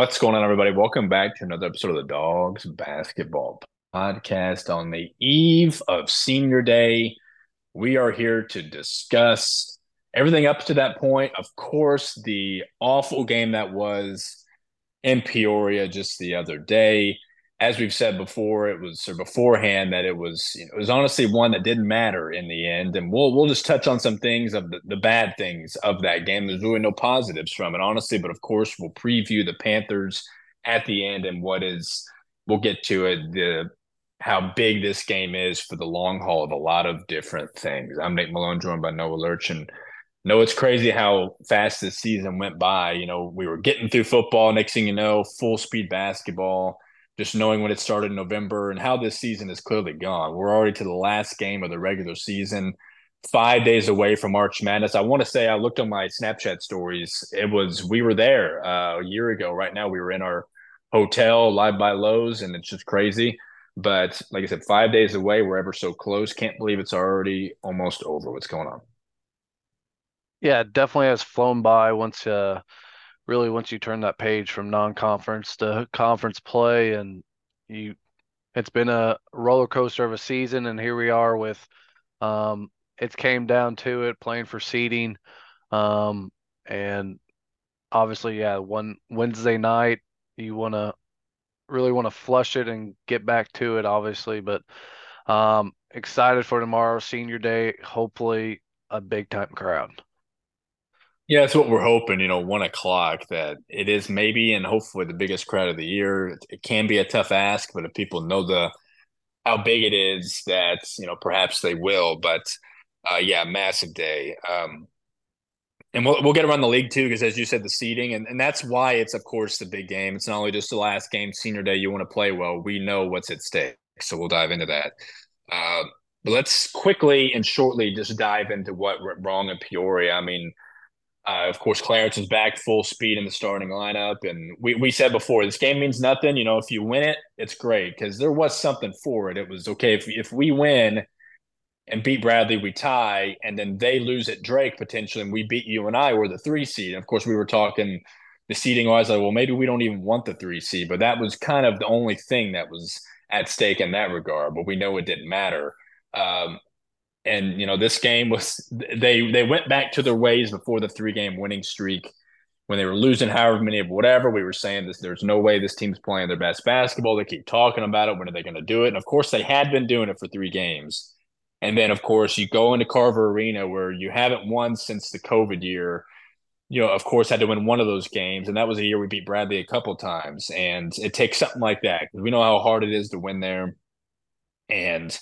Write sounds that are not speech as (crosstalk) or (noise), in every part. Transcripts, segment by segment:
What's going on, everybody? Welcome back to another episode of the Dogs Basketball Podcast on the eve of Senior Day. We are here to discuss everything up to that point. Of course, the awful game that was in Peoria just the other day as we've said before, it was or beforehand that it was you know, it was honestly one that didn't matter in the end, and we'll we'll just touch on some things of the, the bad things of that game. There's really no positives from it, honestly, but of course we'll preview the Panthers at the end and what is we'll get to it the how big this game is for the long haul of a lot of different things. I'm Nate Malone, joined by Noah Lurch, and no, it's crazy how fast this season went by. You know, we were getting through football. Next thing you know, full speed basketball just knowing when it started in November and how this season is clearly gone. We're already to the last game of the regular season, five days away from March Madness. I want to say I looked on my Snapchat stories. It was we were there uh, a year ago. Right now, we were in our hotel live by Loews, and it's just crazy. But like I said, five days away. We're ever so close. Can't believe it's already almost over. What's going on? Yeah, definitely has flown by once uh really once you turn that page from non-conference to conference play and you it's been a roller coaster of a season and here we are with um it came down to it playing for seeding um and obviously yeah one Wednesday night you want to really want to flush it and get back to it obviously but um excited for tomorrow senior day hopefully a big time crowd yeah, that's what we're hoping. You know, one o'clock that it is maybe and hopefully the biggest crowd of the year. It can be a tough ask, but if people know the how big it is, that you know perhaps they will. But uh, yeah, massive day. Um, and we'll we'll get around the league too, because as you said, the seeding and, and that's why it's of course the big game. It's not only just the last game, senior day. You want to play well. We know what's at stake, so we'll dive into that. Uh, but let's quickly and shortly just dive into what went wrong in Peoria. I mean uh, of course, Clarence is back full speed in the starting lineup. And we, we said before, this game means nothing. You know, if you win it, it's great because there was something for it. It was okay if, if we win and beat Bradley, we tie, and then they lose at Drake potentially, and we beat UNI, we're the three seed. And of course, we were talking the seeding wise, like, well, maybe we don't even want the three seed, but that was kind of the only thing that was at stake in that regard. But we know it didn't matter. Um, and you know this game was they they went back to their ways before the three game winning streak when they were losing however many of whatever. We were saying this there's no way this team's playing their best basketball. They keep talking about it. When are they going to do it? And of course they had been doing it for three games. And then of course you go into carver arena where you haven't won since the covid year. You know of course had to win one of those games and that was a year we beat bradley a couple times. And it takes something like that we know how hard it is to win there. And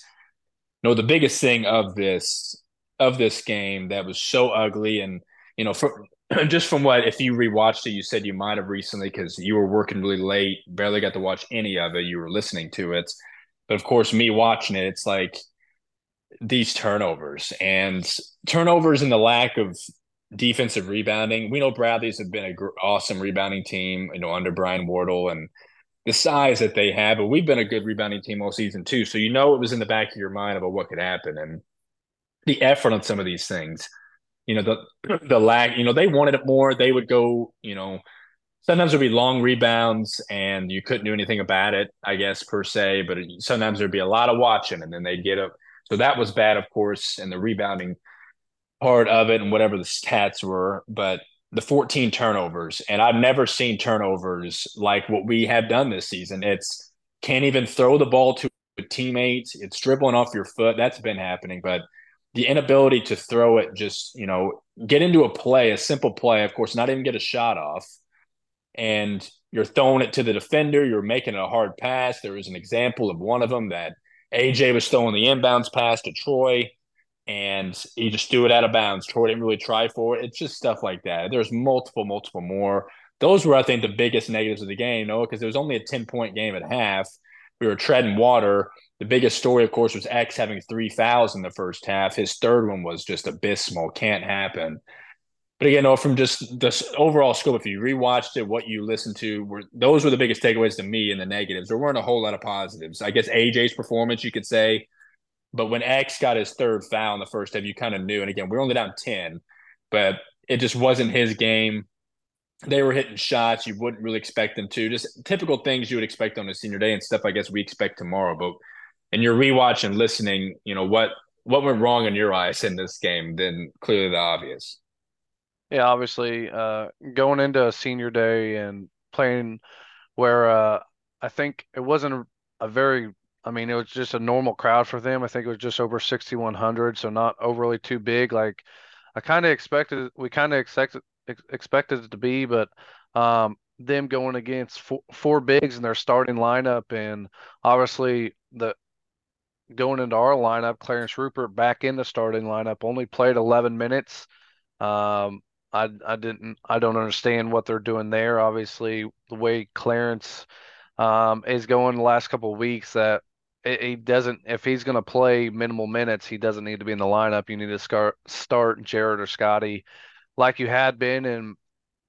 know the biggest thing of this of this game that was so ugly and you know for, (clears throat) just from what if you rewatched it you said you might have recently because you were working really late barely got to watch any of it you were listening to it. But of course me watching it it's like these turnovers and turnovers and the lack of defensive rebounding. We know bradley's have been an awesome rebounding team you know under brian wardle and the size that they have. But we've been a good rebounding team all season too. So you know it was in the back of your mind about what could happen and the effort on some of these things. You know, the (clears throat) the lag, you know, they wanted it more. They would go, you know, sometimes there'd be long rebounds and you couldn't do anything about it, I guess, per se. But sometimes there'd be a lot of watching and then they'd get up. So that was bad, of course, and the rebounding part of it and whatever the stats were. But the 14 turnovers, and I've never seen turnovers like what we have done this season. It's can't even throw the ball to a teammate. It's dribbling off your foot. That's been happening, but the inability to throw it, just you know, get into a play, a simple play, of course, not even get a shot off, and you're throwing it to the defender. You're making a hard pass. There was an example of one of them that AJ was throwing the inbounds pass to Troy and he just threw it out of bounds. Troy didn't really try for it. It's just stuff like that. There's multiple, multiple more. Those were, I think, the biggest negatives of the game, no, because it was only a 10 point game at half. We were treading water. The biggest story, of course, was X having three fouls in the first half. His third one was just abysmal. Can't happen. But again, no, from just the overall scope, if you rewatched it, what you listened to, were those were the biggest takeaways to me and the negatives. There weren't a whole lot of positives. I guess AJ's performance, you could say, but when X got his third foul in the first half, you kind of knew. And again, we are only down 10, but it just wasn't his game. they were hitting shots you wouldn't really expect them to. Just typical things you would expect on a senior day and stuff. I guess we expect tomorrow, but and you're and listening, you know what what went wrong in your eyes in this game? Then clearly the obvious. Yeah, obviously, uh, going into a senior day and playing where uh, I think it wasn't a very I mean, it was just a normal crowd for them. I think it was just over 6,100, so not overly too big. Like I kind of expected, we kind of expected expected it to be, but um, them going against four, four bigs in their starting lineup, and obviously the going into our lineup, Clarence Rupert back in the starting lineup, only played 11 minutes. Um, I I didn't I don't understand what they're doing there. Obviously, the way Clarence um, is going the last couple of weeks, that he doesn't if he's going to play minimal minutes, he doesn't need to be in the lineup. You need to start start Jarrett or Scotty like you had been, and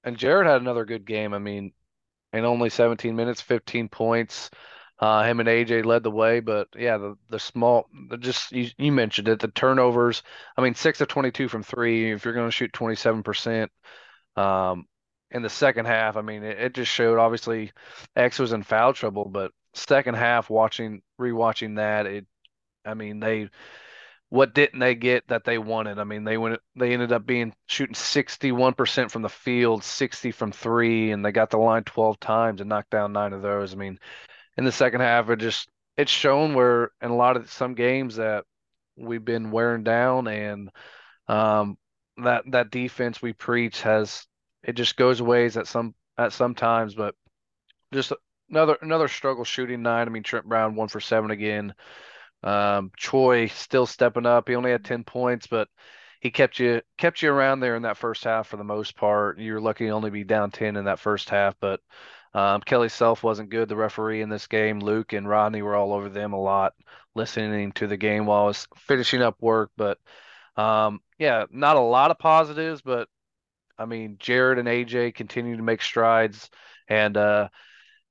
and Jarrett had another good game. I mean, in only 17 minutes, 15 points. Uh, him and AJ led the way, but yeah, the the small, the just you, you mentioned it, the turnovers. I mean, six of 22 from three. If you're going to shoot 27 percent, um, in the second half, I mean, it, it, just showed. Obviously, X was in foul trouble, but second half, watching rewatching that, it, I mean, they what didn't they get that they wanted? I mean, they went they ended up being shooting 61% from the field, 60 from 3 and they got the line 12 times and knocked down 9 of those. I mean, in the second half it just it's shown where in a lot of some games that we've been wearing down and um, that that defense we preach has it just goes ways at some at some times, but just another another struggle shooting nine. I mean Trent Brown one for seven again. Um, Troy still stepping up. He only had ten points, but he kept you kept you around there in that first half for the most part. You were lucky to only be down ten in that first half, but um, Kelly Self wasn't good. The referee in this game, Luke and Rodney were all over them a lot, listening to the game while I was finishing up work. But um, yeah, not a lot of positives, but I mean, Jarrett and AJ continue to make strides, and uh,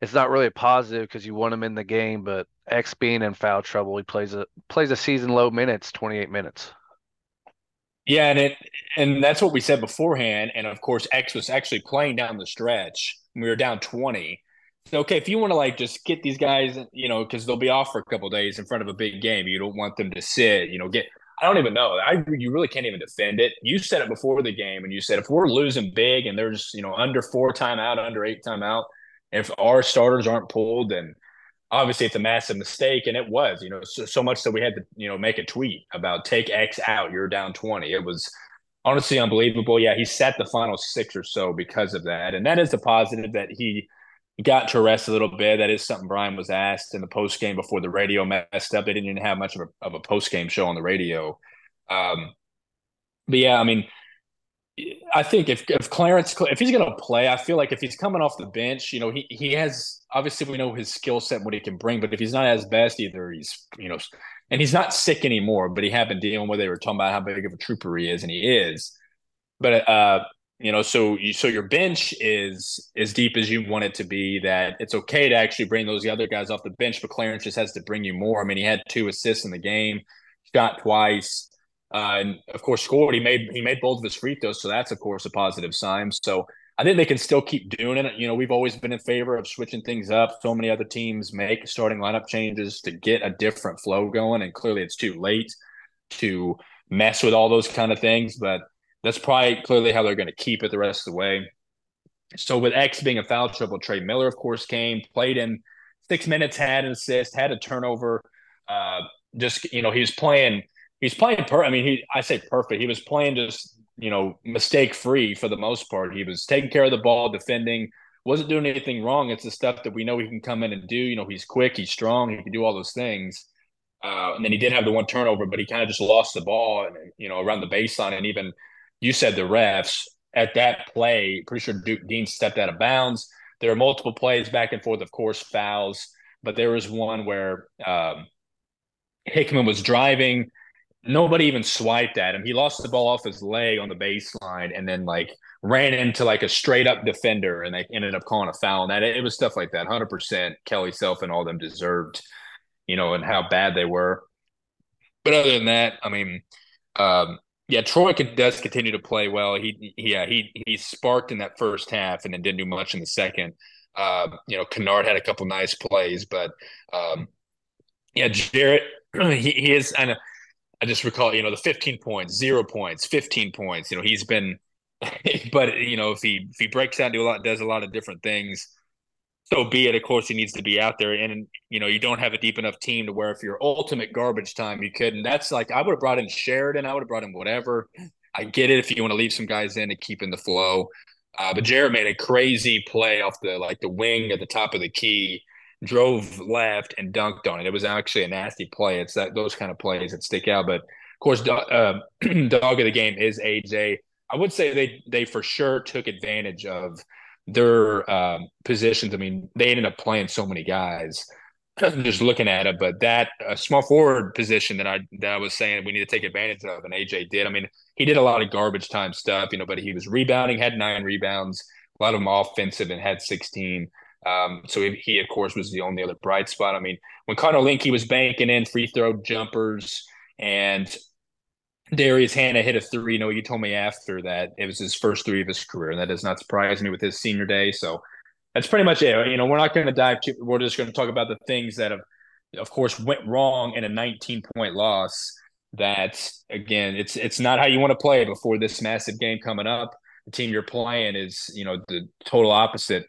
it's not really a positive because you want him in the game, but X being in foul trouble, he plays a plays a season low minutes, 28 minutes. Yeah, and it and that's what we said beforehand. And of course, X was actually playing down the stretch. We were down 20. So, okay, if you want to like just get these guys, you know, because they'll be off for a couple days in front of a big game, you don't want them to sit, you know, get I don't even know. I you really can't even defend it. You said it before the game, and you said if we're losing big and there's you know under four timeout, under eight timeout, if our starters aren't pulled, then obviously it's a massive mistake, and it was. You know, so, so much that we had to you know make a tweet about take X out. You're down twenty. It was honestly unbelievable. Yeah, he set the final six or so because of that, and that is a positive that he got to rest a little bit. That is something Brian was asked in the post game before the radio messed up. They didn't even have much of a, of a post game show on the radio. Um, but yeah, I mean, I think if if Clarence if he's going to play, I feel like if he's coming off the bench, you know, he he has obviously we know his skill set, and what he can bring. But if he's not as best, either he's you know, and he's not sick anymore, but he had been dealing with. They were talking about how big of a trooper he is, and he is. But uh, you know so you, so your bench is as deep as you want it to be that it's okay to actually bring those other guys off the bench but clarence just has to bring you more i mean he had two assists in the game shot twice uh, and of course scored he made he made both of his free throws so that's of course a positive sign so i think they can still keep doing it you know we've always been in favor of switching things up so many other teams make starting lineup changes to get a different flow going and clearly it's too late to mess with all those kind of things but that's probably clearly how they're going to keep it the rest of the way. So with X being a foul trouble, Trey Miller, of course, came, played in six minutes, had an assist, had a turnover. Uh, just you know, he was playing. He's playing per. I mean, he. I say perfect. He was playing just you know mistake free for the most part. He was taking care of the ball, defending, wasn't doing anything wrong. It's the stuff that we know he can come in and do. You know, he's quick, he's strong, he can do all those things. Uh, and then he did have the one turnover, but he kind of just lost the ball and you know around the baseline and even you said the refs at that play. Pretty sure Duke Deen stepped out of bounds. There are multiple plays back and forth, of course, fouls, but there was one where um, Hickman was driving. Nobody even swiped at him. He lost the ball off his leg on the baseline and then like ran into like a straight up defender and they ended up calling a foul. And that it was stuff like that. 100% Kelly Self and all them deserved, you know, and how bad they were. But other than that, I mean, um, Yeah, Troy does continue to play well. He, yeah, he he sparked in that first half and then didn't do much in the second. Uh, you know, Kennard had a couple nice plays, but um, yeah, Jarrett, (clears throat) he, he is. I know. I just recall, you know, the 15 points, zero points, 15 points. You know, he's been, (laughs) but you know, if he if he breaks out, do a lot, does a lot of different things so be it. Of course, he needs to be out there, and you know you don't have a deep enough team to where if your ultimate garbage time, you could. And that's like I would have brought in Sheridan, I would have brought in whatever. I get it if you want to leave some guys in to keep in the flow, uh, but Jarrett made a crazy play off the like the wing at the top of the key, drove left and dunked on it. It was actually a nasty play. It's that those kind of plays that stick out. But of course, uh, (clears throat) dog of the game is AJ. I would say they they for sure took advantage of their um, positions. I mean, they ended up playing so many guys. (clears throat) Just looking at it, but that uh, small forward position that I that I was saying we need to take advantage of, and AJ did. I mean, he did a lot of garbage time stuff, you know, but he was rebounding, had nine rebounds, a lot of them offensive, and had sixteen. Um, so he, he, of course, was the only other bright spot. I mean, when Connor Linky was banking in free throw jumpers and Darius Hannah hit a three. You know, you told me after that it was his first three of his career, and that does not surprise me with his senior day. So that's pretty much it. You know, we're not going to dive too. We're just going to talk about the things that have, of course, went wrong in a 19 point loss. That again, it's it's not how you want to play before this massive game coming up. The team you're playing is, you know, the total opposite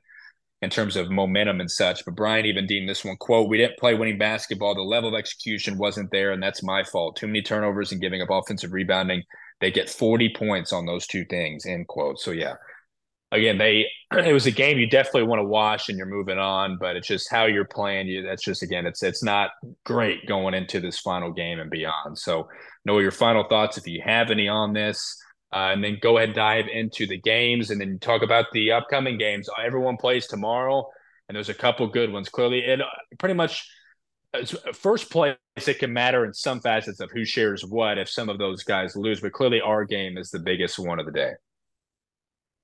in terms of momentum and such. But Brian even deemed this one quote: "We didn't play winning basketball. The level of execution wasn't there, and that's my fault. Too many turnovers and giving up offensive rebounding. They get 40 points on those two things." End quote. So yeah, again, they (clears throat) it was a game you definitely want to watch, and you're moving on. But it's just how you're playing. You that's just again, it's it's not great going into this final game and beyond. So know your final thoughts if you have any on this. Uh, and then go ahead and dive into the games and then talk about the upcoming games. Everyone plays tomorrow, and there's a couple good ones. Clearly, it uh, pretty much first place it can matter in some facets of who shares what if some of those guys lose, but clearly our game is the biggest one of the day.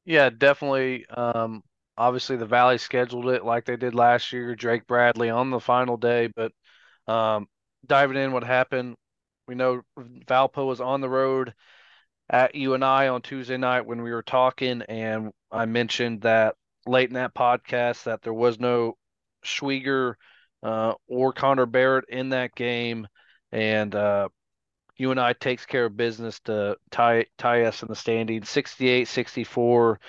Yeah, definitely. Um, obviously, the Valley scheduled it like they did last year. Drake Bradley on the final day, but um, diving in, what happened? We know Valpo was on the road at UNI on Tuesday night when we were talking, and I mentioned that late in that podcast that there was no Schwieger uh, or Connor Barrett in that game, and uh, I takes care of business to tie tie us in the standings 68 64.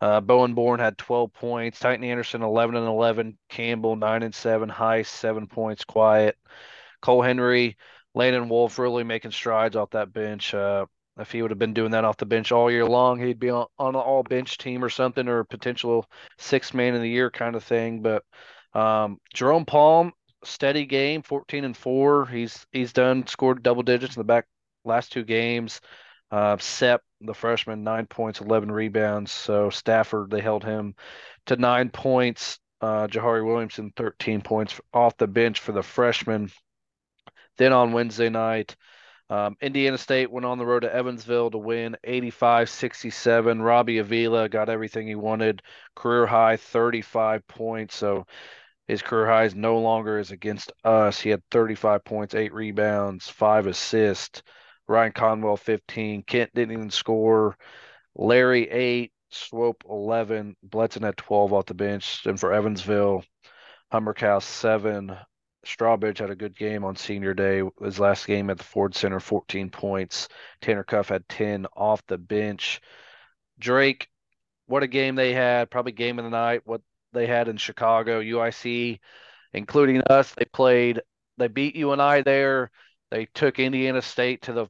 Uh, Bowen Born had 12 points. Tytan Anderson 11 and 11. Campbell 9 and 7. Heise 7 points. Quiet. Cole Henry, Landon Wolf really making strides off that bench. Uh, if he would have been doing that off the bench all year long, he'd be on, on an all bench team or something, or a potential six man of the year kind of thing. But um, Jerome Palm, steady game, 14 and four. He's he's done scored double digits in the back last two games. Uh, Sep, the freshman, nine points, 11 rebounds. So Stafford, they held him to nine points. Uh, Jahari Williamson, 13 points off the bench for the freshman. Then on Wednesday night, um, Indiana State went on the road to Evansville to win 85 67. Robbie Avila got everything he wanted, career high 35 points. So his career high is no longer is against us. He had 35 points, eight rebounds, five assists. Ryan Conwell 15. Kent didn't even score. Larry 8. Swope 11. Bledson had 12 off the bench. And for Evansville, Humrichous 7. Strawbridge had a good game on senior day. His last game at the Ford Center, 14 points. Tanner Cuff had 10 off the bench. Drake, what a game they had. Probably game of the night. What they had in Chicago, UIC, including us. They played, they beat UNI there. They took Indiana State to the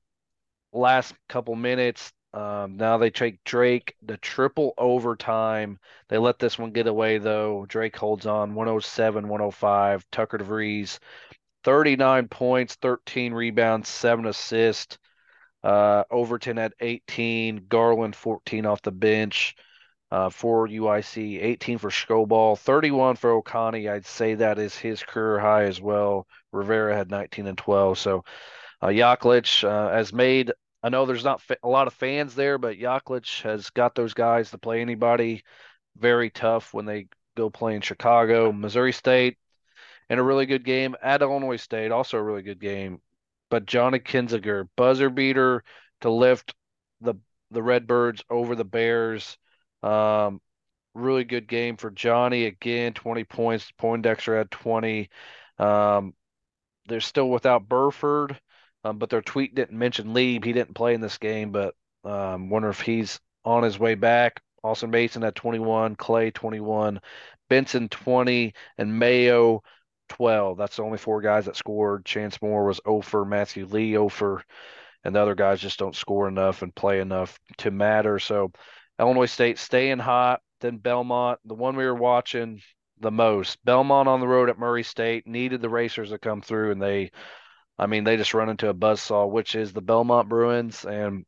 last couple minutes. Um, now they take Drake the triple overtime. They let this one get away though. Drake holds on 107 105. Tucker DeVries 39 points, 13 rebounds, 7 assists. Uh, Overton at 18. Garland 14 off the bench uh, for UIC. 18 for Scoball. 31 for Okani. I'd say that is his career high as well. Rivera had 19 and 12. So uh, Yaklich uh, has made I know there's not a lot of fans there, but Yaklich has got those guys to play anybody. Very tough when they go play in Chicago. Missouri State in a really good game. At Illinois State, also a really good game. But Johnny Kinziger, buzzer beater to lift the the Redbirds over the Bears. Um, really good game for Johnny again, 20 points. Poindexter had 20. Um, they're still without Burford, um, but their tweet didn't mention Lieb. He didn't play in this game, but um, wonder if he's on his way back. Alston Mason had 21, Clay 21, Benson 20, and Mayo 12. That's the only four guys that scored. Chance Moore was over, Matthew Lee over, and the other guys just don't score enough and play enough to matter. So Illinois State staying hot. Then Belmont, the one we were watching the most. Belmont on the road at Murray State needed the racers to come through, and they, I mean, they just run into a buzzsaw, which is the Belmont Bruins. And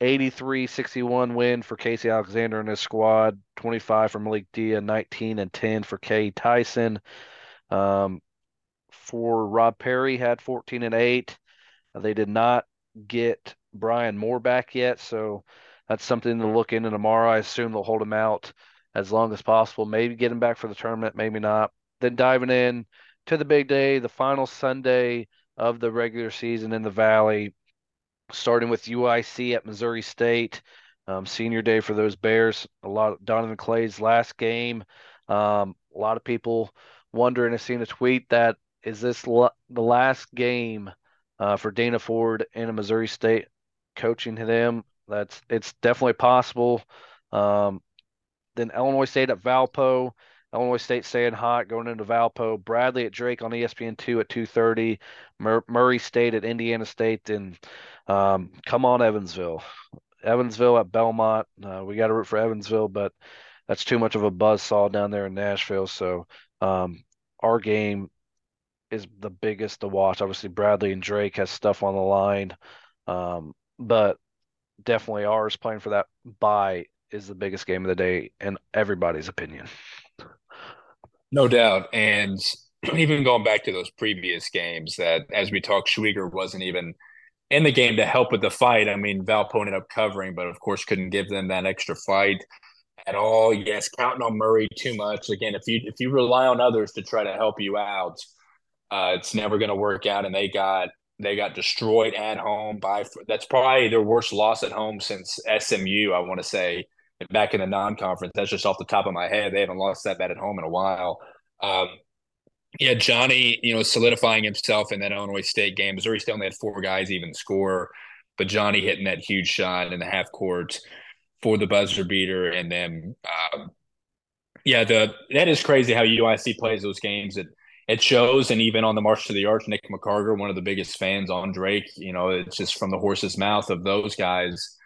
83 61 win for Casey Alexander and his squad, 25 for Malik Dia, 19 and 10 for Cade Tyson. Um, for Rob Perry, had 14 and 8. They did not get Brian Moore back yet, so that's something to look into tomorrow. I assume they'll hold him out as long as possible. Maybe get him back for the tournament, maybe not. Then diving in to the big day, the final Sunday of the regular season in the Valley starting with UIC at Missouri State. Um, senior day for those Bears. A lot of Donovan Clay's last game. Um, a lot of people wondering. I've seen a tweet that is this the last game uh, for Dana Ford in a Missouri State coaching to them. That's it's definitely possible. Um, then Illinois State at Valpo. Illinois State staying hot going into Valpo. Bradley at Drake on ESPN two at two thirty. Mur- Murray State at Indiana State, and um, come on Evansville. Evansville at Belmont. Uh, we got to root for Evansville, but that's too much of a buzz saw down there in Nashville. So um, our game is the biggest to watch. Obviously, Bradley and Drake has stuff on the line, um, but definitely ours playing for that bye is the biggest game of the day in everybody's opinion. No doubt. And (clears throat) even going back to those previous games, that as we talked, Schwieger wasn't even in the game to help with the fight. I mean, Valpo ended up covering, but of course couldn't give them that extra fight at all. Yes, counting on Murray too much. Again, if you if you rely on others to try to help you out, uh, it's never going to work out. And they got they got destroyed at home by that's probably their worst loss at home since SMU. I want to say back in the non-conference. That's just off the top of my head. They haven't lost that bad at home in a while. Um, yeah, Johnny, you know, solidifying himself in that Illinois State game. Missouri State only had four guys even score, but Johnny hitting that huge shot in the half court for the buzzer beater, and then um, yeah, the that is crazy how UIC plays those games. It it shows, and even on the March to the Arch, Nick McCarger, one of the biggest fans on Drake. You know, it's just from the horse's mouth of those guys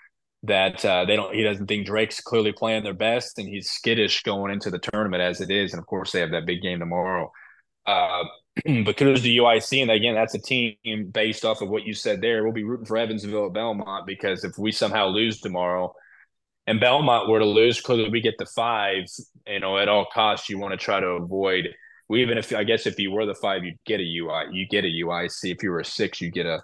that uh, they don't. He doesn't think Drake's clearly playing their best, and he's skittish going into the tournament as it is. And of course, they have that big game tomorrow. Uh, because the UIC, and again, that's a team based off of what you said there. We'll be rooting for Evansville at Belmont because if we somehow lose tomorrow, and Belmont were to lose, clearly we get the five. You know, at all costs, you want to try to avoid. We even if I guess if you were the five, you'd get a UI. You get a UIC. If you were a six, you get a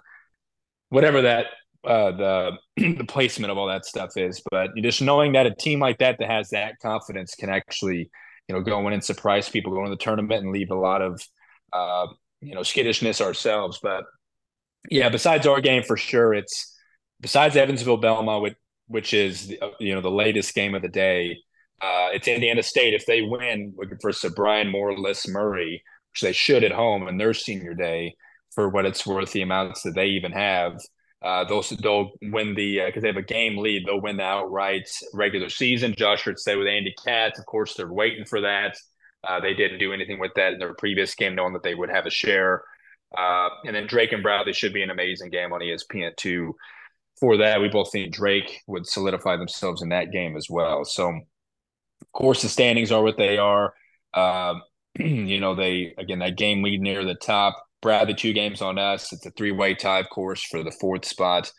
whatever that uh, the (clears throat) the placement of all that stuff is. But just knowing that a team like that that has that confidence can actually, you know, go in and surprise people, go in the tournament and leave a lot of, uh, you know, skittishness ourselves. But yeah, besides our game for sure, it's besides Evansville Belmont, which, which is you know the latest game of the day. Uh, it's Indiana State. If they win, versus Brian Moore, Les Murray, which they should at home in their senior day, for what it's worth, the amounts that they even have. Uh, they'll they'll win the because uh, they have a game lead. They'll win the outright regular season. Josh should stay with Andy Katz. Of course, they're waiting for that. Uh, they didn't do anything with that in their previous game, knowing that they would have a share. Uh, and then Drake and Bradley should be an amazing game on ESPN two. For that, we both think Drake would solidify themselves in that game as well. So, of course, the standings are what they are. Um, (clears throat) you know, they again that game lead near the top. Bradley two games on us. It's a three way tie, of course, for the fourth spot.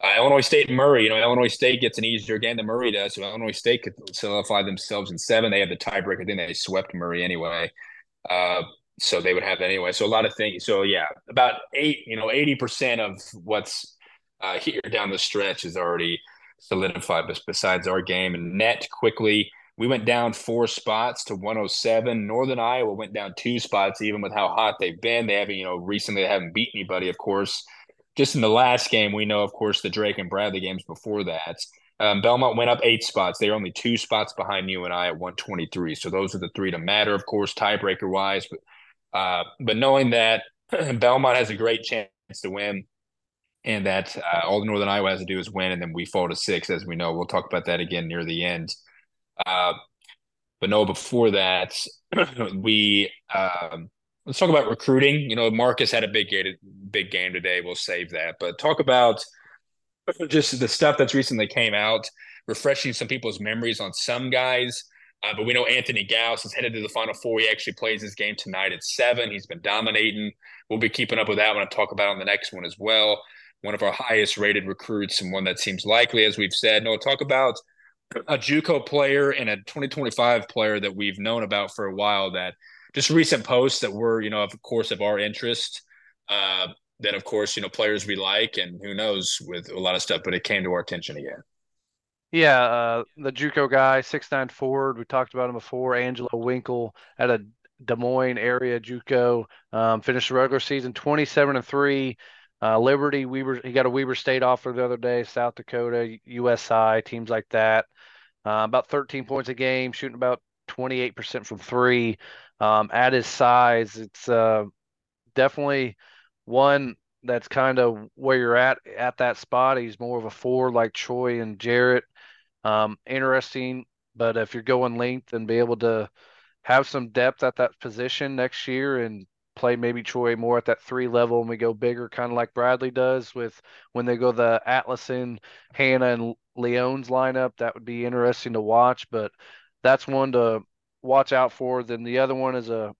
Uh, Illinois State and Murray. You know, Illinois State gets an easier game than Murray does. So Illinois State could solidify themselves in seven. They have the tiebreaker. Then they swept Murray anyway. Uh, so they would have that anyway. So a lot of things. So yeah, about eight. You know, eighty percent of what's uh, here down the stretch is already solidified. But besides our game and net quickly we went down four spots to 107. Northern Iowa went down two spots, even with how hot they've been. They haven't, you know, recently they haven't beat anybody, of course. just in the last game, we know, of course, the Drake and Bradley games before that. Um, Belmont went up eight spots. They are only two spots behind UNI at 123. So those are the three to matter, of course, tiebreaker wise. But uh, but knowing that (clears throat) Belmont has a great chance to win, and that uh, all the Northern Iowa has to do is win, and then we fall to six, as we know. We'll talk about that again near the end. Uh, but no, before that, (clears throat) we um, let's talk about recruiting. You know, Marcus had a big game, big game today. We'll save that, but talk about just the stuff that's recently came out, refreshing some people's memories on some guys. Uh, but we know Anthony Gause is headed to the Final Four. He actually plays his game tonight at seven. He's been dominating. We'll be keeping up with that when I talk about on the next one as well. One of our highest rated recruits and one that seems likely, as we've said. No, talk about a JUCO player and a 2025 player that we've known about for a while. That just recent posts that were, you know, of course, of our interest. Uh, then, of course, you know, players we like, and who knows with a lot of stuff. But it came to our attention again. Yeah, uh, the JUCO guy, six nine forward. We talked about him before. Angelo Winkle at a Des Moines area JUCO. Um, finished the regular season twenty seven and three. Uh, Liberty, Weber, he got a Weber State offer the other day. South Dakota, USI, teams like that. Uh, about 13 points a game, shooting about 28% from three. Um, at his size, it's uh, definitely one that's kind of where you're at at that spot. He's more of a four like Troy and Jarrett. Um, interesting, but if you're going length and be able to have some depth at that position next year and play maybe Troy more at that three level and we go bigger, kind of like Bradley does with when they go the Atlison, Hannah, and Leon's lineup. That would be interesting to watch, but that's one to watch out for. Then the other one is a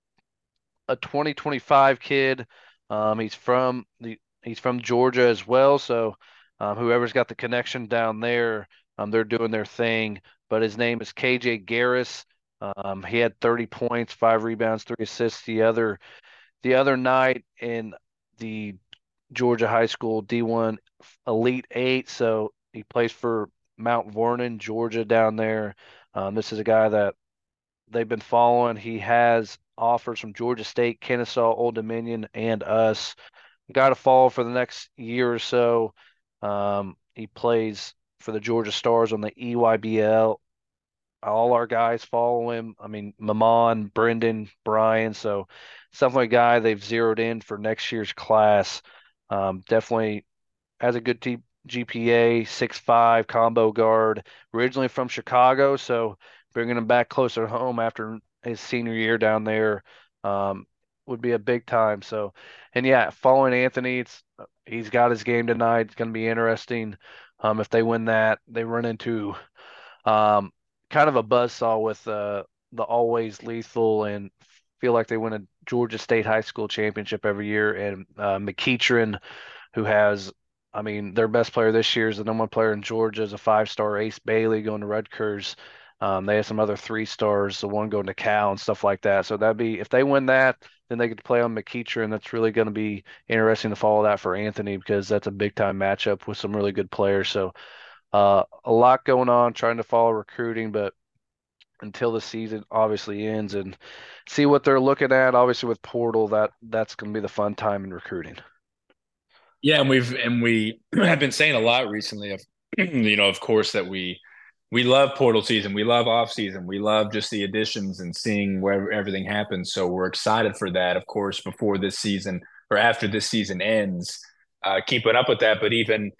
a 2025 kid. Um, he's from the he's from Georgia as well, so um, whoever's got the connection down there, um, they're doing their thing. But his name is KJ Garris. Um, he had 30 points, five rebounds, three assists the other the other night in the Georgia High School D1 Elite Eight. So he plays for Mount Vernon, Georgia, down there. Um, this is a guy that they've been following. He has offers from Georgia State, Kennesaw, Old Dominion, and us. Got to follow for the next year or so. Um, he plays for the Georgia Stars on the EYBL. All our guys follow him. I mean, Maman, Brendan, Brian. So, definitely a guy they've zeroed in for next year's class. Um, definitely has a good t- GPA, six five combo guard. Originally from Chicago, so bringing him back closer home after his senior year down there um, would be a big time. So, and yeah, following Anthony, it's he's got his game tonight. It's going to be interesting. Um, if they win that, they run into um, kind of a buzzsaw with uh, the always lethal and feel like they win a Georgia State high school championship every year. And uh, McEachern, who has, I mean, their best player this year is the number one player in Georgia, is a five star Ace Bailey going to Rutgers. Um, they have some other three stars, the one going to Cal and stuff like that. So that'd be if they win that, then they get to play on McEachern, and that's really going to be interesting to follow that for Anthony because that's a big time matchup with some really good players. So uh, a lot going on, trying to follow recruiting, but until the season obviously ends and see what they're looking at. Obviously, with portal, that that's going to be the fun time in recruiting. Yeah, and we've and we (clears throat) have been saying a lot recently of (clears throat) you know, of course, that we we love portal season. We love off season. We love just the additions and seeing where everything happens. So we're excited for that, of course, before this season or after this season ends, uh, keeping up with that. But even,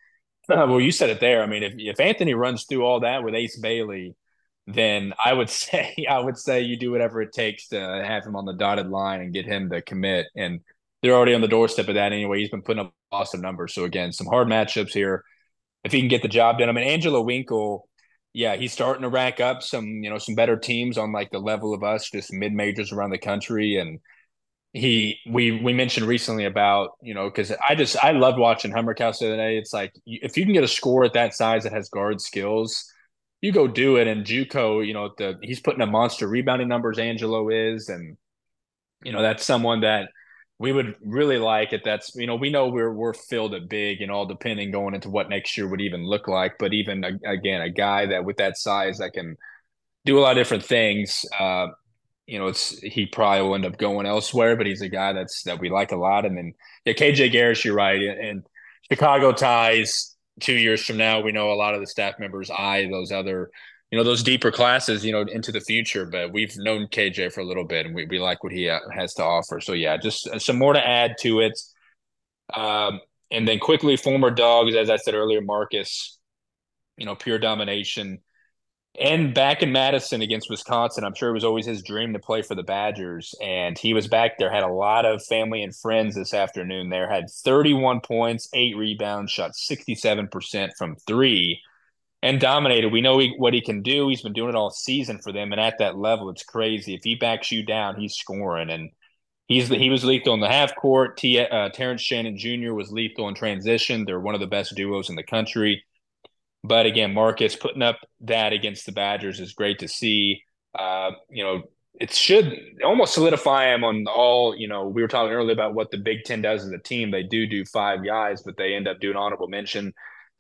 (laughs) well, you said it there. I mean, if, if Anthony runs through all that with Ace Bailey, then I would (laughs) say, I would say you do whatever it takes to have him on the dotted line and get him to commit. And they're already on the doorstep of that anyway. He's been putting up awesome numbers. So again, some hard matchups here. If he can get the job done, I mean, Angelo Winkle, yeah, he's starting to rack up some, you know, some better teams on like the level of us, just mid majors around the country. And he, we, we mentioned recently about, you know, because I just, I loved watching Humrichous the other day. It's like if you can get a score at that size that has guard skills, you go do it. And JUCO, you know, the he's putting a monster rebounding numbers. Angelo is, and you know, that's someone that we would really like it. That's you know we know we're we're filled at big and all depending going into what next year would even look like. But even again, a guy that with that size that can do a lot of different things. Uh, you know, it's he probably will end up going elsewhere, but he's a guy that's that we like a lot. And then yeah, KJ Garris, you're right, and Chicago ties two years from now, we know a lot of the staff members eye those other, you know, those deeper classes, you know, into the future. But we've known KJ for a little bit, and we, we like what he uh, has to offer. So yeah, just uh, some more to add to it. Um, and then quickly, former dogs, as I said earlier, Marcus, you know, pure domination. And back in Madison against Wisconsin, I'm sure it was always his dream to play for the Badgers. And he was back there, had a lot of family and friends this afternoon there, had 31 points, eight rebounds, shot 67% from three, and dominated. We know he, what he can do. He's been doing it all season for them. And at that level, it's crazy. If he backs you down, he's scoring. And he's he was lethal in the half court. T, uh, Terrence Shannon Jr. was lethal in transition. They're one of the best duos in the country. But again, Marcus putting up that against the Badgers is great to see. Uh, you know, it should almost solidify him on all. You know, we were talking earlier about what the Big Ten does as a team. They do do five guys, but they end up doing honorable mention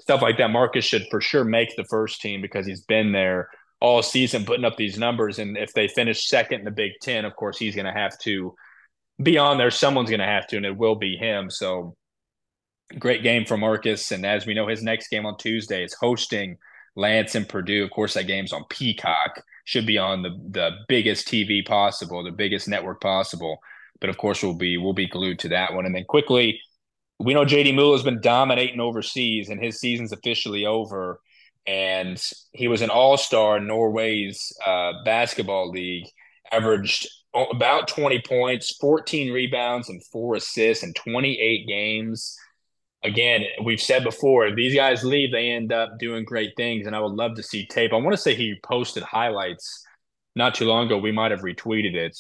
stuff like that. Marcus should for sure make the first team because he's been there all season putting up these numbers. And if they finish second in the Big Ten, of course, he's going to have to be on there. Someone's going to have to, and it will be him. So great game for Marcus. And as we know, his next game on Tuesday is hosting Lance and Purdue. Of course, that game's on Peacock. Should be on the the biggest TV possible, the biggest network possible. But of course, we'll be we'll be glued to that one. And then quickly, we know JD Muila has been dominating overseas, and his season's officially over. And he was an All Star in Norway's uh, basketball league, averaged about 20 points, 14 rebounds, and four assists in 28 games again, we've said before, these guys leave, they end up doing great things. And I would love to see tape. I want to say he posted highlights not too long ago. We might have retweeted it.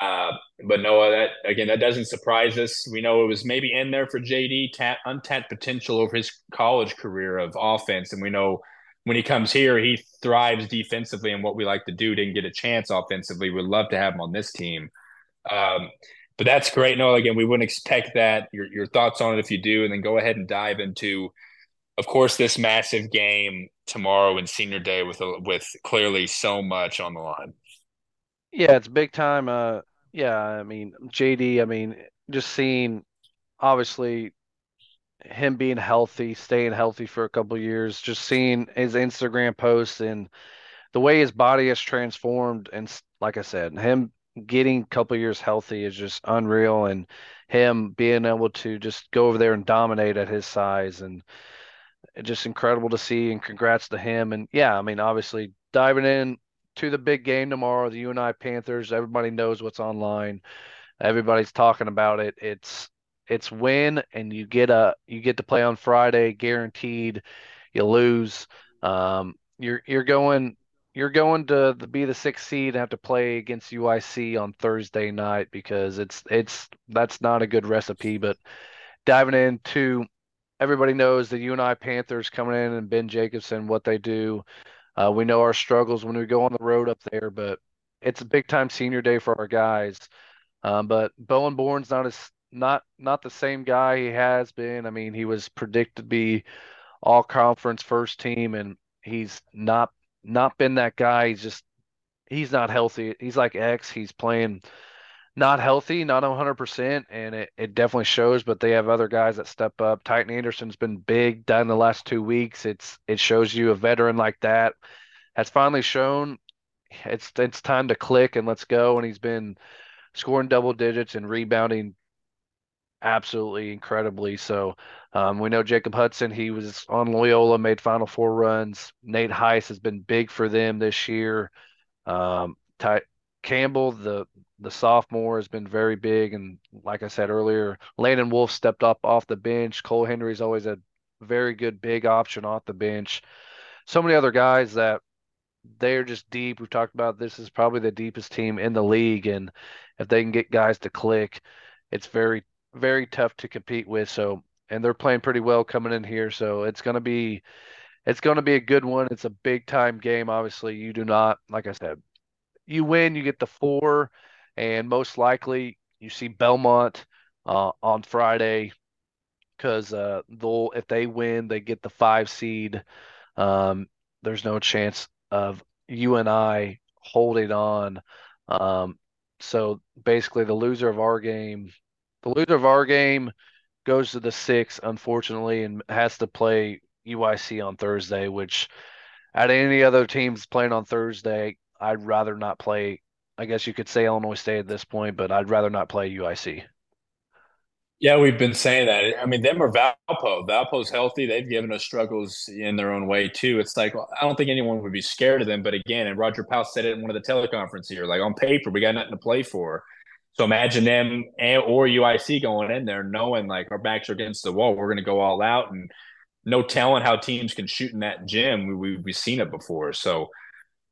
Uh, but Noah, that again, that doesn't surprise us. We know it was maybe in there for JD, tap, untapped potential over his college career of offense. And we know when he comes here, he thrives defensively and what we like to do. Didn't get a chance offensively. We'd love to have him on this team. Um, but that's great. No, again, we wouldn't expect that. Your your thoughts on it if you do, and then go ahead and dive into, of course, this massive game tomorrow and Senior Day with with clearly so much on the line. Yeah, it's big time. Uh, yeah, I mean JD. I mean, just seeing obviously him being healthy, staying healthy for a couple years, just seeing his Instagram posts and the way his body has transformed, and like I said, him getting a couple years healthy is just unreal. And him being able to just go over there and dominate at his size and just incredible to see and congrats to him. And yeah i mean obviously diving in to the big game tomorrow the uni panthers everybody knows what's online. Everybody's talking about it. It's it's win and you get a you get to play on friday guaranteed. You lose. Um, you're you're going you're going to be the sixth seed and have to play against UIC on Thursday night because it's it's that's not a good recipe. But diving into everybody knows the UNI Panthers coming in and Ben Jacobson, what they do. Uh, we know our struggles when we go on the road up there, but it's a big time senior day for our guys. Um, but Bowen Born's not as not not the same guy he has been. I mean, he was predicted to be all conference first team, and he's not not been that guy. He's just he's not healthy. He's like X. He's playing not healthy, not 100%, and it, it definitely shows. But they have other guys that step up. Tytan Anderson's been big done the last two weeks. It's it shows you a veteran like that has finally shown it's it's time to click and let's go. And he's been scoring double digits and rebounding absolutely incredibly. So um, we know Jacob Hutson, he was on Loyola, made Final Four runs. Nate Heise has been big for them this year. Um, Ty- Campbell, the the sophomore, has been very big, and like I said earlier, Landon Wolf stepped up off the bench. Cole Henry's always a very good big option off the bench. So many other guys that they're just deep. We've talked about this is probably the deepest team in the league, and if they can get guys to click, it's very very tough to compete with. So, and they're playing pretty well coming in here. So it's going to be, it's going to be a good one. It's a big time game. Obviously, you do not, like I said, you win, you get the four, and most likely you see Belmont uh, on Friday because uh, they'll if they win, they get the five seed. Um, there's no chance of UNI holding on. Um, so basically, the loser of our game the loser of our game goes to the six, unfortunately, and has to play UIC on Thursday, which at any other teams playing on Thursday, I'd rather not play. I guess you could say Illinois State at this point, but I'd rather not play UIC. Yeah, we've been saying that. I mean, them or Valpo. Valpo's healthy. They've given us struggles in their own way too. It's like I don't think anyone would be scared of them. But again, and Roger Powell said it in one of the teleconference here. Like on paper, we got nothing to play for. So imagine them and, or UIC going in there knowing like our backs are against the wall. We're going to go all out and no telling how teams can shoot in that gym. We, we, we've seen it before. So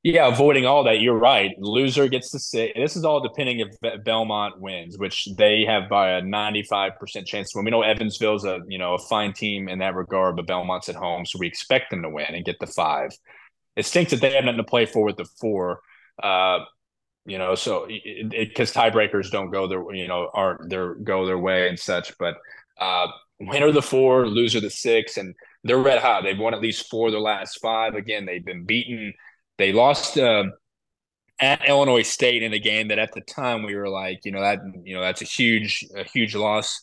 yeah, avoiding all that, you're right. Loser gets to sit. This is all depending if Belmont wins, which they have by a 95% chance. When we know Evansville's a you know a fine team in that regard, but Belmont's at home, so we expect them to win and get the five. It stinks that they have nothing to play for with the four. Uh, you know, so because tiebreakers don't go their, you know, aren't their go their way and such. But uh, winner the four, loser the six, and they're red hot. They've won at least four of their last five. Again, they've been beaten. They lost uh, at Illinois State in a game that at the time we were like, you know, that you know that's a huge, a huge loss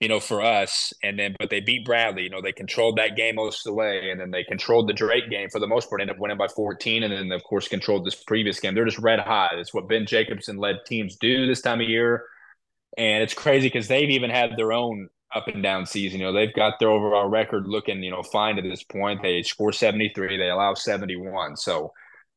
you know, for us. And then, but they beat Bradley. You know, they controlled that game most of the way, and then they controlled the Drake game for the most part. Ended up winning by 14, and then of course controlled this previous game. They're just red hot. It's what Ben Jacobson led teams do this time of year, and it's crazy because they've even had their own up and down season. You know, they've got their overall record looking, you know, fine at this point. They score 73, they allow 71. So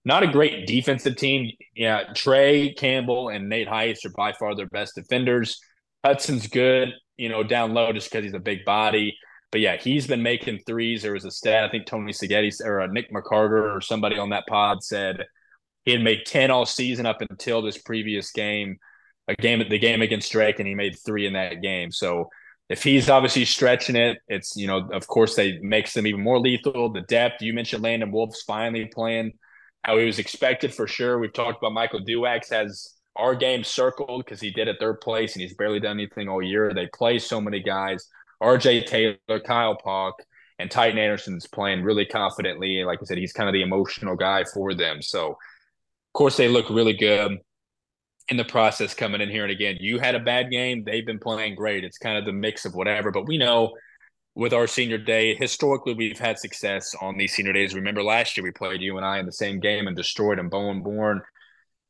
not a great defensive team. Yeah, Trey Campbell and Nate Heise are by far their best defenders. Hutson's good you know, down low just because he's a big body. But yeah, he's been making threes. There was a stat, I think Tony Seghetti or uh, Nick McCarter or somebody on that pod said he had made 10 all season up until this previous game, a game, the game against Drake, and he made three in that game. So if he's obviously stretching it, it's, you know, of course, they makes them even more lethal. The depth, you mentioned Landon Wolf's finally playing how he was expected for sure. We've talked about Michael Duax has our game circled because he did it third place and he's barely done anything all year. They play so many guys. RJ Taylor, Kyle Pock, and Tytan Anderson's playing really confidently. Like I said, he's kind of the emotional guy for them. So, of course, they look really good in the process coming in here. And again, you had a bad game. They've been playing great. It's kind of the mix of whatever. But we know with our senior day, historically, we've had success on these senior days. Remember last year we played UNI in the same game and destroyed them, Bowen Born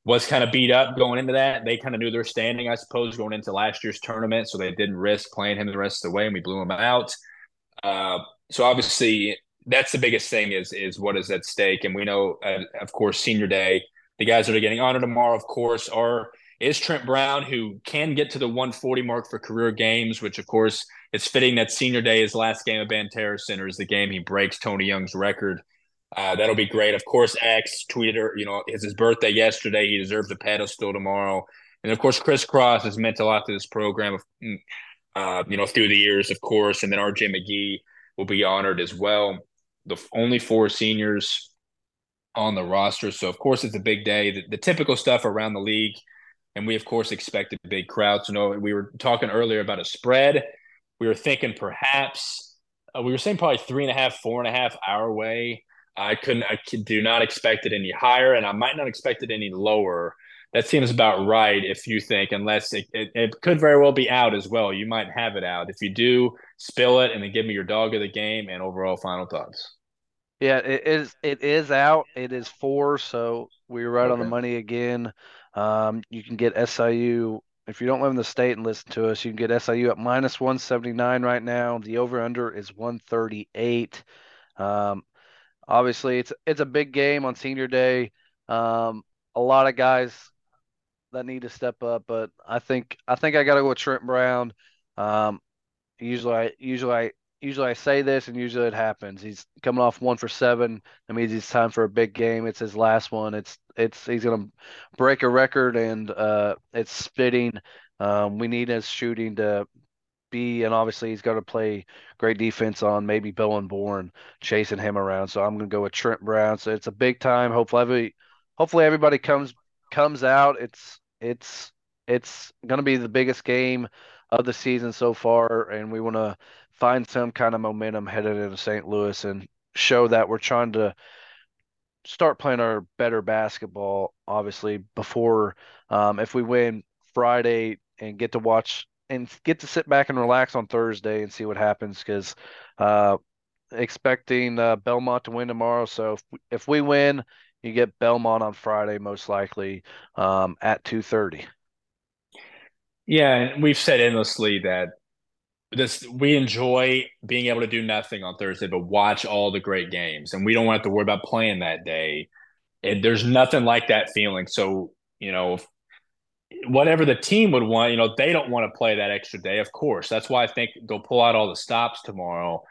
was kind of beat up going into that. They kind of knew their standing, I suppose, going into last year's tournament, so they didn't risk playing him the rest of the way, and we blew him out. Uh, so obviously, that's the biggest thing is is what is at stake, and we know, uh, of course, senior day. The guys that are getting honored tomorrow, of course, are is Trent Brown, who can get to the 140 mark for career games, which of course it's fitting that senior day, his last game at Banterra Center, is the game he breaks Tony Young's record uh, that'll be great. Of course, X Twitter, you know, it's his birthday yesterday. He deserves a pedestal tomorrow. And of course, Chris Cross has meant a lot to this program, mm, uh, you know, through the years, of course. And then RJ McGee will be honored as well. The only four seniors on the roster. So, of course, it's a big day. The, the typical stuff around the league. And we, of course, expected big crowds. You know, we were talking earlier about a spread. We were thinking perhaps, uh, we were saying probably three and a half, four and a half hour way I couldn't, I do not expect it any higher, and I might not expect it any lower. That seems about right if you think, unless it, it, it, could very well be out as well. You might have it out. If you do, spill it and then give me your dog of the game and overall final thoughts. Yeah, it is. It is out. It is four, so we're right okay. on the money again. Um, you can get SIU if you don't live in the state and listen to us. You can get SIU at minus one seventy nine right now. The over under is one thirty eight. Um, obviously it's it's a big game on senior day. Um, a lot of guys that need to step up, but I think I think I got to go with Trent Brown. Um, usually I usually I usually I say this and usually it happens. He's coming off one for seven. That means it's time for a big game. It's his last one. It's it's he's gonna break a record and uh, it's spitting. Um, we need his shooting to be, and obviously he's got to play great defense on maybe Bowen Born chasing him around. So I'm going to go with Trent Brown. So it's a big time. Hopefully, every, hopefully everybody comes comes out. It's it's it's going to be the biggest game of the season so far, and we want to find some kind of momentum headed into St. Louis and show that we're trying to start playing our better basketball. Obviously, before um, if we win Friday and get to watch and get to sit back and relax on Thursday and see what happens because uh, expecting uh, Belmont to win tomorrow. So if we, if we win, you get Belmont on Friday most likely um, at two thirty. Yeah, and we've said endlessly that this we enjoy being able to do nothing on Thursday, but watch all the great games, and we don't have to worry about playing that day. And there's nothing like that feeling. So you know, whatever the team would want, you know, they don't want to play that extra day. Of course, that's why I think they'll pull out all the stops tomorrow,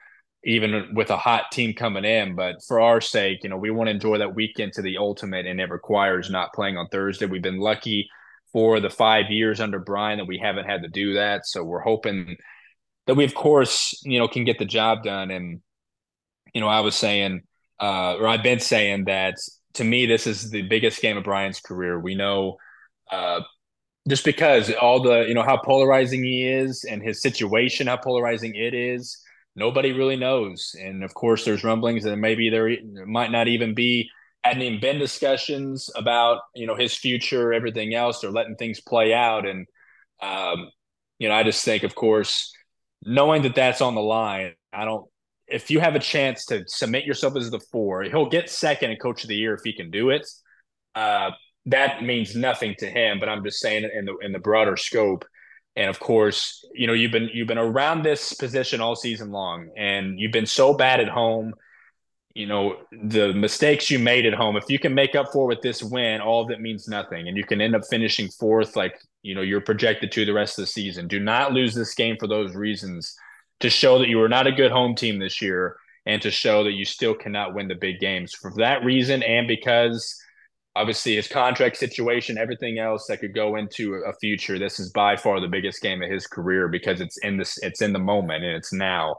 even with a hot team coming in. But for our sake, you know, we want to enjoy that weekend to the ultimate, and it requires not playing on Thursday. We've been lucky for the five years under Bryan that we haven't had to do that. So we're hoping that we, of course, you know, can get the job done. And, you know, I was saying, uh, or I've been saying that to me, this is the biggest game of Bryan's career. We know, uh, just because all the, you know, how polarizing he is and his situation, how polarizing it is, nobody really knows. And of course, there's rumblings that maybe there might not even be hadn't even been discussions about you know his future, everything else. They're letting things play out, and um, you know, I just think, of course, knowing that that's on the line, I don't. If you have a chance to submit yourself as the four, he'll get second and coach of the year if he can do it. Uh, that means nothing to him, but I'm just saying in the in the broader scope. And of course, you know you've been you've been around this position all season long, and you've been so bad at home. You know the mistakes you made at home if you can make up for with this win all it means nothing and you can end up finishing fourth like you know you're projected to the rest of the season. Do not lose this game for those reasons to show that you were not a good home team this year and to show that you still cannot win the big games. For that reason and because obviously his contract situation everything else that could go into a future this is by far the biggest game of his career because it's in this it's in the moment and it's now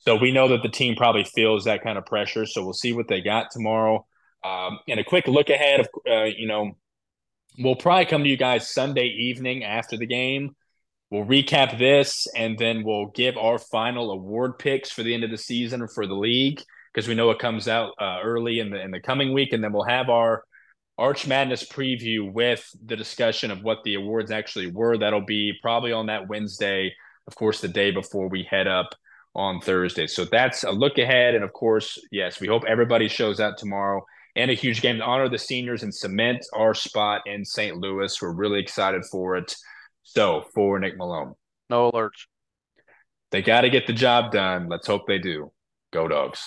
so we know that the team probably feels that kind of pressure. So we'll see what they got tomorrow. Um, and a quick look ahead of, uh, you know, we'll probably come to you guys Sunday evening after the game. We'll recap this and then we'll give our final award picks for the end of the season for the league because we know it comes out uh, early in the in the coming week, and then we'll have our Arch Madness preview with the discussion of what the awards actually were. That'll be probably on that Wednesday, of course, the day before we head up on Thursday. So that's a look ahead. And of course, yes, we hope everybody shows up tomorrow and a huge game to honor the seniors and cement our spot in St. Louis. We're really excited for it. So for Nick Malone. No alerts. They got to get the job done. Let's hope they do. Go dogs.